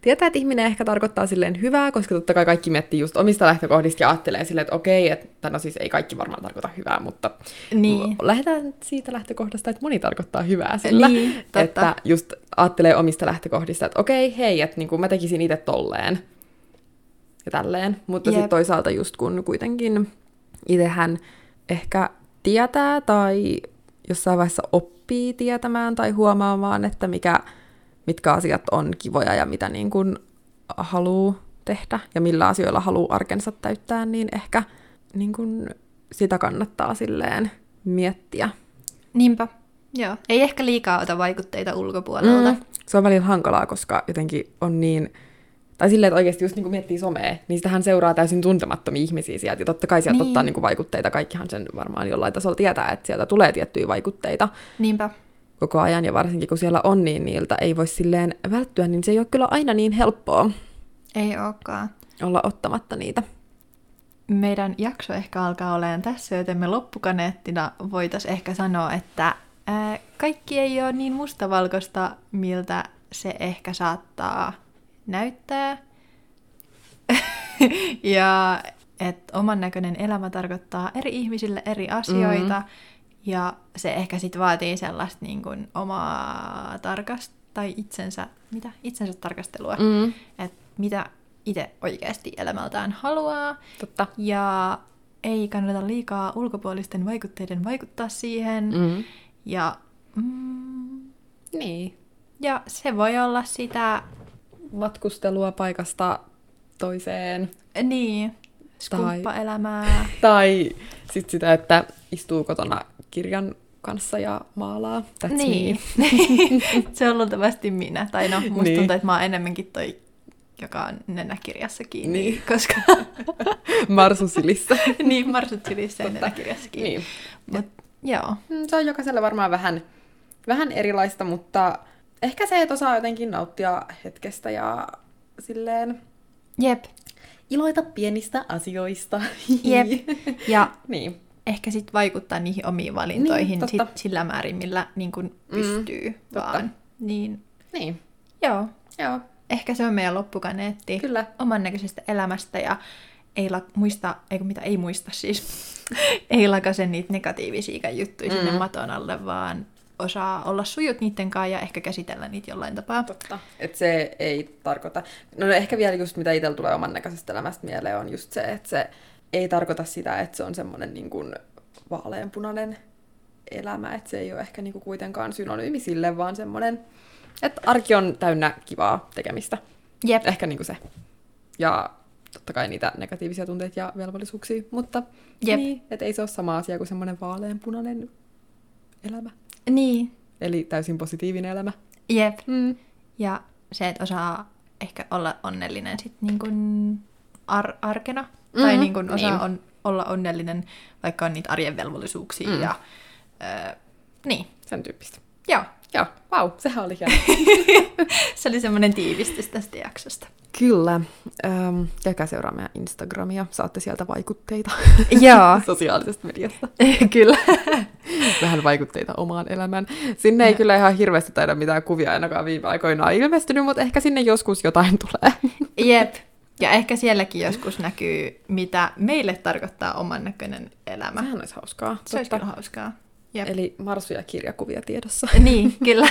tietää, että ihminen ehkä tarkoittaa silleen hyvää, koska totta kai kaikki miettii just omista lähtökohdista ja ajattelee silleen, että okei, että no siis ei kaikki varmaan tarkoita hyvää, mutta niin. lähdetään siitä lähtökohdasta, että moni tarkoittaa hyvää sillä, niin, totta. että just ajattelee omista lähtökohdista, että okei, hei, että niin kuin mä tekisin itse tolleen ja tälleen, mutta sitten toisaalta just kun kuitenkin itsehän ehkä tietää tai jossain vaiheessa oppii tietämään tai huomaamaan, että mikä mitkä asiat on kivoja ja mitä niin kuin haluaa tehdä ja millä asioilla haluaa arkensa täyttää, niin ehkä niin kuin sitä kannattaa silleen miettiä. Niinpä, joo. Ei ehkä liikaa ota vaikutteita ulkopuolelta. Mm. Se on välillä hankalaa, koska jotenkin on niin... Tai silleen, että oikeasti just niin kuin miettii somea, niin sitähän seuraa täysin tuntemattomia ihmisiä sieltä. Ja totta kai sieltä niin. ottaa niin kuin vaikutteita. Kaikkihan sen varmaan jollain tasolla tietää, että sieltä tulee tiettyjä vaikutteita. Niinpä koko ajan, ja varsinkin kun siellä on, niin niiltä ei voi silleen välttyä, niin se ei ole kyllä aina niin helppoa. Ei olekaan. Olla ottamatta niitä. Meidän jakso ehkä alkaa olemaan tässä, joten me loppukaneettina voitaisiin ehkä sanoa, että ää, kaikki ei ole niin mustavalkoista, miltä se ehkä saattaa näyttää. <laughs> ja että oman näköinen elämä tarkoittaa eri ihmisille eri asioita, mm-hmm. Ja se ehkä sitten vaatii sellaista niin kuin omaa tarkast- tai itsensä, mitä? itsensä tarkastelua, mm. että mitä itse oikeasti elämältään haluaa. Totta. Ja ei kannata liikaa ulkopuolisten vaikutteiden vaikuttaa siihen. Mm. Ja, mm, niin. ja se voi olla sitä... Matkustelua paikasta toiseen. Niin, skumppaelämää. Tai, tai sitten sitä, että istuu kotona kirjan kanssa ja maalaa. That's niin. Me. <laughs> se on luultavasti minä. Tai no, musta niin. tuntuu, että mä oon enemmänkin toi, joka on nenäkirjassa kiinni. Niin. Koska... <laughs> Marsusilissä. <laughs> niin, marsusilissä ja nenäkirjassa kiinni. Niin. Mut, joo. Mm, se on jokaiselle varmaan vähän, vähän erilaista, mutta ehkä se, että osaa jotenkin nauttia hetkestä ja silleen... Jep. Iloita pienistä asioista. Jep. Ja niin ehkä sitten vaikuttaa niihin omiin valintoihin niin, sit sillä määrin, millä niin kun mm, pystyy mm, vaan. Niin, niin. Joo. Joo. Ehkä se on meidän loppukaneetti Kyllä. oman näköisestä elämästä ja ei la- muista, eikö mitä ei muista siis, <laughs> ei lakase niitä negatiivisia juttuja mm. sinne maton alle, vaan osaa olla sujut niiden kanssa ja ehkä käsitellä niitä jollain tapaa. Totta. Et se ei tarkoita... No, no ehkä vielä just mitä itsellä tulee oman näköisestä elämästä mieleen on just se, että se ei tarkoita sitä, että se on semmoinen niin kuin vaaleanpunainen elämä, että se ei ole ehkä niin kuin kuitenkaan synonyymi sille, vaan semmoinen, että arki on täynnä kivaa tekemistä. Jep. Ehkä niin kuin se. Ja totta kai niitä negatiivisia tunteita ja velvollisuuksia, mutta Jep. niin, että ei se ole sama asia kuin semmoinen vaaleanpunainen elämä. Niin, Eli täysin positiivinen elämä. jep. Mm. Ja se, että osaa ehkä olla onnellinen sit niin kuin ar- arkena. Mm-hmm. Tai Mhm, niin kuin osaa niin. on, olla onnellinen, vaikka on niitä arjen velvollisuuksia. Mm. Ja, öö, niin, Sen tyyppistä. joo. Joo, vau, sehän oli hieno. <laughs> Se oli semmoinen tiivistys tästä jaksosta. Kyllä. Ähm, käykää seuraa meidän Instagramia, saatte sieltä vaikutteita Joo, <laughs> sosiaalisesta mediasta. <laughs> kyllä. Vähän vaikutteita omaan elämään. Sinne ei kyllä ihan hirveästi taida mitään kuvia ainakaan viime aikoina ilmestynyt, mutta ehkä sinne joskus jotain tulee. Jep. Ja ehkä sielläkin joskus näkyy, mitä meille tarkoittaa oman näköinen elämä. Sehän olisi hauskaa. Se olisi totta. kyllä hauskaa. Jep. Eli Marsu ja kirjakuvia tiedossa. <laughs> Niin, kyllä.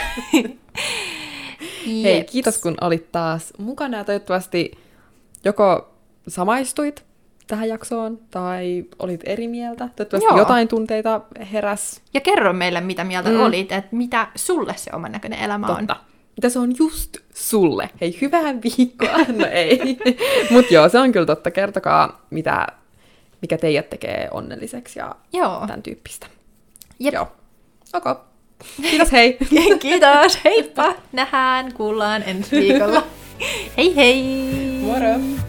Hei, kiitos kun olit taas mukana ja toivottavasti joko samaistuit tähän jaksoon tai olit eri mieltä. Toivottavasti Joo. jotain tunteita heräs. Ja kerro meille, mitä mieltä Mm. olit, että mitä sulle se oman näköinen elämä on. Mitä se on just sulle? Hei, hyvää viikkoa! <laughs> No ei. Mut joo, se on kyllä totta. Kertokaa, mitä, mikä teidät tekee onnelliseksi ja Joo. tämän tyyppistä. Jep. Joo. Okay. <laughs> Kiitos, hei! <laughs> Kiitos, heippa! Nähdään, kuullaan ensi viikolla. hei hei! Moro!